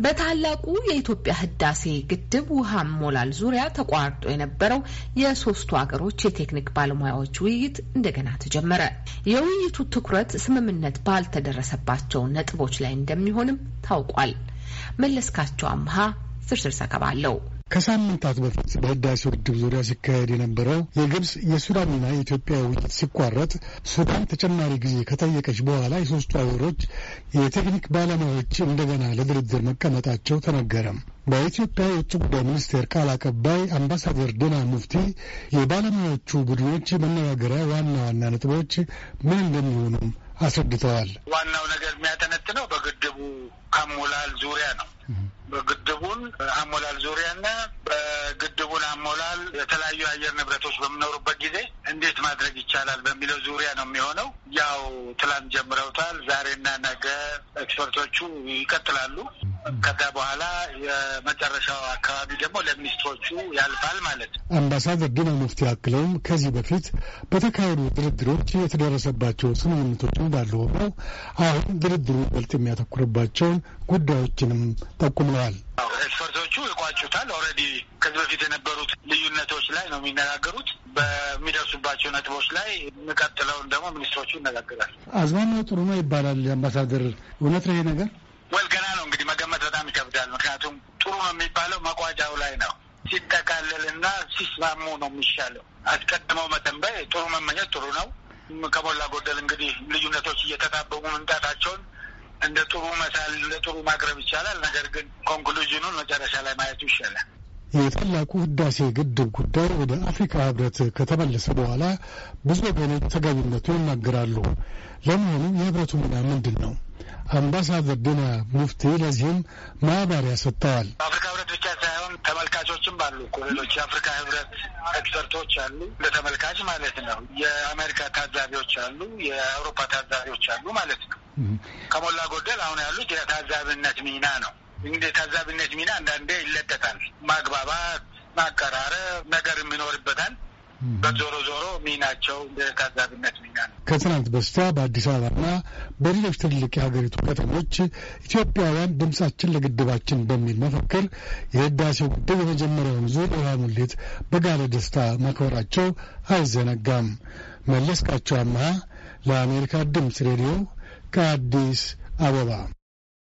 በታላቁ የኢትዮጵያ ህዳሴ ግድብ ውሃ ሞላል ዙሪያ ተቋርጦ የነበረው የሶስቱ ሀገሮች የቴክኒክ ባለሙያዎች ውይይት እንደገና ተጀመረ። የውይይቱ ትኩረት ስምምነት ባልተደረሰባቸው ነጥቦች ላይ እንደሚሆንም ታውቋል። መለስካቸው አምሃ ዝርዝር ዘገባ አለው። ከሳምንታት በፊት በህዳሴው ግድብ ዙሪያ ሲካሄድ የነበረው የግብፅ የሱዳንና የኢትዮጵያ ውይይት ሲቋረጥ ሱዳን ተጨማሪ ጊዜ ከጠየቀች በኋላ የሶስቱ አገሮች የቴክኒክ ባለሙያዎች እንደገና ለድርድር መቀመጣቸው ተነገረም። በኢትዮጵያ የውጭ ጉዳይ ሚኒስቴር ቃል አቀባይ አምባሳደር ዲና ሙፍቲ የባለሙያዎቹ ቡድኖች መነጋገሪያ ዋና ዋና ነጥቦች ምን እንደሚሆኑም አስረድተዋል። ዋናው ነገር የሚያጠነጥነው በግድቡ አሞላል ዙሪያ ነው። በግድቡን አሞላል ዙሪያና በግድቡን አሞላል የተለያዩ አየር ንብረቶች በሚኖሩበት ጊዜ እንዴት ማድረግ ይቻላል በሚለው ዙሪያ ነው የሚሆነው። ያው ትላንት ጀምረውታል። ዛሬና ነገ expert ኦቹ ይቀጥላሉ። ከዛ በኋላ የመጨረሻው አካባቢ ደግሞ ለሚኒስትሮቹ ያልፋል ማለት ነው። አምባሳደር ዲና ሙፍቲ አክለውም ከዚህ በፊት በተካሄዱ ድርድሮች የተደረሰባቸው ስምምነቶች እንዳሉ ሆነው አሁን ድርድሩ ይበልጥ የሚያተኩርባቸውን ጉዳዮችንም ጠቁመዋል። ይቋጩታል። already ከዚህ በፊት የነበሩት ልዩነቶች ላይ ነው የሚነጋገሩት። በሚደርሱባቸው ነጥቦች ላይ የሚቀጥለውን ደግሞ ሚኒስትሮቹ ይነጋገራል። አዝማሚያው ጥሩ ነው ይባላል። አምባሳደር እውነት ነው ይሄ ነገር? ወል ገና ነው እንግዲህ መገመት በጣም ይከብዳል። ምክንያቱም ጥሩ ነው የሚባለው መቋጫው ላይ ነው። ሲጠቃለልና ሲስማሙ ነው የሚሻለው። አስቀድመው መተንበይ ጥሩ መመኘት ጥሩ ነው። ከሞላ ጎደል እንግዲህ ልዩነቶች እየተጣበቡ መምጣታቸውን እንደ ጥሩ መሳል እንደ ጥሩ ማቅረብ ይቻላል። ነገር ግን ኮንክሉዥኑን መጨረሻ ላይ ማየቱ ይሻላል። የታላቁ ህዳሴ ግድብ ጉዳይ ወደ አፍሪካ ህብረት ከተመለሰ በኋላ ብዙ ወገኖች ተገቢነቱ ይናገራሉ። ለመሆኑ የህብረቱ ሚና ምንድን ነው? አምባሳደር ዲና ሙፍቲ ለዚህም ማብራሪያ ሰጥተዋል። አፍሪካ ህብረት ብቻ ሳይሆን ተመልካቾችም አሉ እኮ ሌሎች የአፍሪካ ህብረት expert ኦች አሉ፣ እንደ ተመልካች ማለት ነው። የአሜሪካ ታዛቢዎች አሉ፣ የአውሮፓ ታዛቢዎች አሉ ማለት ነው። ከሞላ ጎደል አሁን ያሉት የታዛቢነት ሚና ነው። እንግዲህ የታዛቢነት ሚና አንዳንዴ ይለጠጣል። ማግባባት፣ ማቀራረብ ነገር የሚኖርበታል። በዞሮ ዞሮ ሚናቸው የታዛቢነት ሚና ነው። ከትናንት በስቲያ በአዲስ አበባና በሌሎች ትልልቅ የሀገሪቱ ከተሞች ኢትዮጵያውያን ድምጻችን ለግድባችን በሚል መፈክር የህዳሴው ግድብ የመጀመሪያውን ዙር የውሃ ሙሌት በጋለ ደስታ ማክበራቸው አይዘነጋም። መለስካቸው አመሃ ለአሜሪካ ድምፅ ሬዲዮ ከአዲስ አበባ